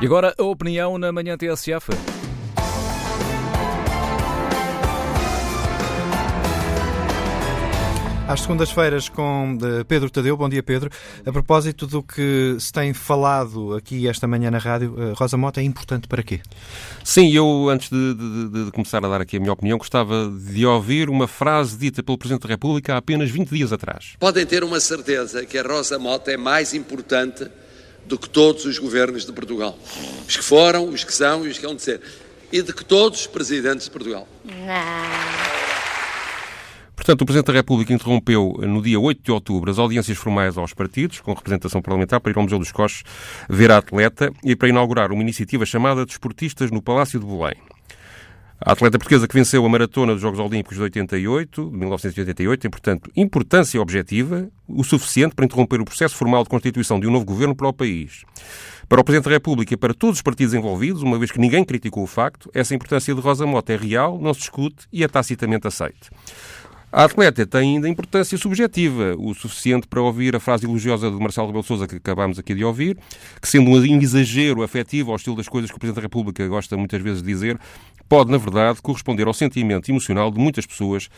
E agora a opinião na manhã TSF. Às segundas-feiras com Pedro Tadeu. Bom dia, Pedro. A propósito do que se tem falado aqui esta manhã na rádio, eh, Rosa Mota é importante para quê? Sim, eu, antes de, de, de, começar a dar aqui a minha opinião, gostava de ouvir uma frase dita pelo Presidente da República há apenas 20 dias atrás. Podem ter uma certeza que a Rosa Mota é mais importante do que todos os governos de Portugal. Os que foram, os que são e os que hão de ser. E de que todos os presidentes de Portugal. Não. Portanto, o Presidente da República interrompeu no dia 8 de outubro as audiências formais aos partidos, com representação parlamentar, para ir ao Museu dos Coches ver a atleta e para inaugurar uma iniciativa chamada Desportistas no Palácio de Belém. A atleta portuguesa que venceu a maratona dos Jogos Olímpicos de 88, de 1988, tem, portanto, importância objetiva o suficiente para interromper o processo formal de constituição de um novo governo para o país. Para o Presidente da República e para todos os partidos envolvidos, uma vez que ninguém criticou o facto, essa importância de Rosa Mota é real, não se discute e é tacitamente aceite. A atleta tem ainda importância subjetiva, o suficiente para ouvir a frase elogiosa de Marcelo Rebelo Sousa que acabámos aqui de ouvir, que sendo um exagero afetivo ao estilo das coisas que o Presidente da República gosta muitas vezes de dizer, pode, na verdade, corresponder ao sentimento emocional de muitas pessoas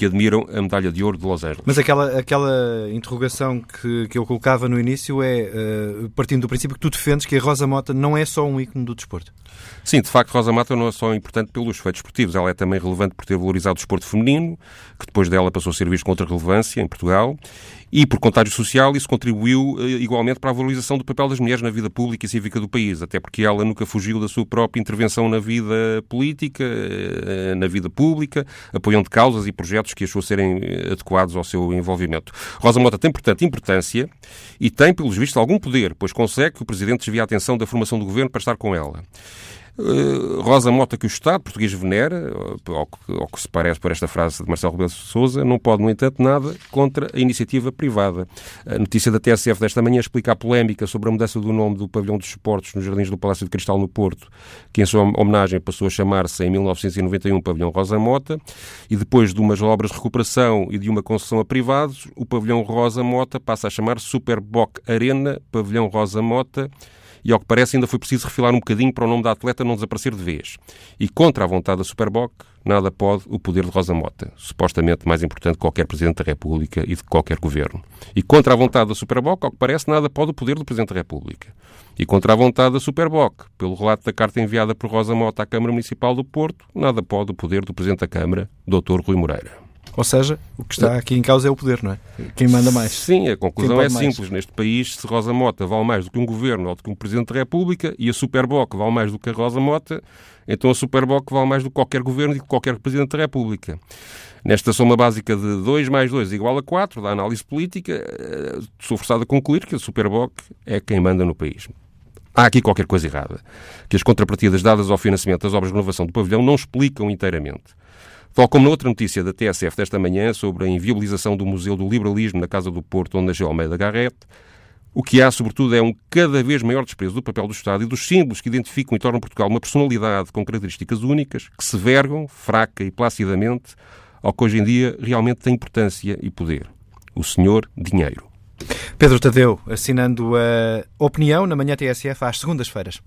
que admiram a medalha de ouro de Los Angeles. Mas aquela, aquela interrogação que, que eu colocava no início é, uh, partindo do princípio que tu defendes que a Rosa Mota não é só um ícone do desporto. Sim, de facto, Rosa Mota não é só importante pelos feitos esportivos, ela é também relevante por ter valorizado o desporto feminino, que depois dela passou a ser visto com outra relevância em Portugal, e por contágio social isso contribuiu eh, igualmente para a valorização do papel das mulheres na vida pública e cívica do país, até porque ela nunca fugiu da sua própria intervenção na vida política, eh, na vida pública, apoiando causas e projetos que achou serem eh, adequados ao seu envolvimento. Rosa Mota tem, portanto, importância e tem, pelos vistos, algum poder, pois consegue que o Presidente desvie a atenção da formação do Governo para estar com ela. Eh, Rosa Mota, que o Estado português venera, ao que, ao que se parece por esta frase de Marcelo Rebelo de Sousa, não pode, no entanto, nada contra a iniciativa privada. A notícia da TSF desta manhã explica a polémica sobre a mudança do nome do pavilhão dos esportes nos Jardins do Palácio de Cristal, no Porto, que em sua homenagem passou a chamar-se em 1991 Pavilhão Rosa Mota, e depois de umas obras de recuperação e de uma concessão a privados, o pavilhão Rosa Mota passa a chamar Superboc Arena Pavilhão Rosa Mota, e, ao que parece, ainda foi preciso refilar um bocadinho para o nome da atleta não desaparecer de vez. E contra a vontade da Superboc, nada pode o poder de Rosa Mota, supostamente mais importante que qualquer Presidente da República e de qualquer governo. E contra a vontade da Superboc, ao que parece, nada pode o poder do Presidente da República. E contra a vontade da Superboc, pelo relato da carta enviada por Rosa Mota à Câmara Municipal do Porto, nada pode o poder do Presidente da Câmara, Dr. Rui Moreira. Ou seja, o que está aqui em causa é o poder, não é? Quem manda mais. Sim, a conclusão é simples. Mais. Neste país, se Rosa Mota vale mais do que um governo ou do que um Presidente da República e a Superboc vale mais do que a Rosa Mota, então a Superboc vale mais do que qualquer governo e qualquer Presidente da República. Nesta soma básica de 2 mais 2 igual a 4, da análise política, eh, sou forçado a concluir que a Superboc é quem manda no país. Há aqui qualquer coisa errada, que as contrapartidas dadas ao financiamento das obras de renovação do pavilhão não explicam inteiramente. Tal como na outra notícia da TSF desta manhã sobre a inviabilização do Museu do Liberalismo na Casa do Porto, onde nasceu Almeida Garrett, o que há, sobretudo, é um cada vez maior desprezo do papel do Estado e dos símbolos que identificam e tornam Portugal uma personalidade com características únicas, que se vergam, fraca e placidamente, ao que hoje em dia realmente tem importância e poder. O senhor dinheiro. Pedro Tadeu, assinando a opinião na manhã TSF às segundas-feiras.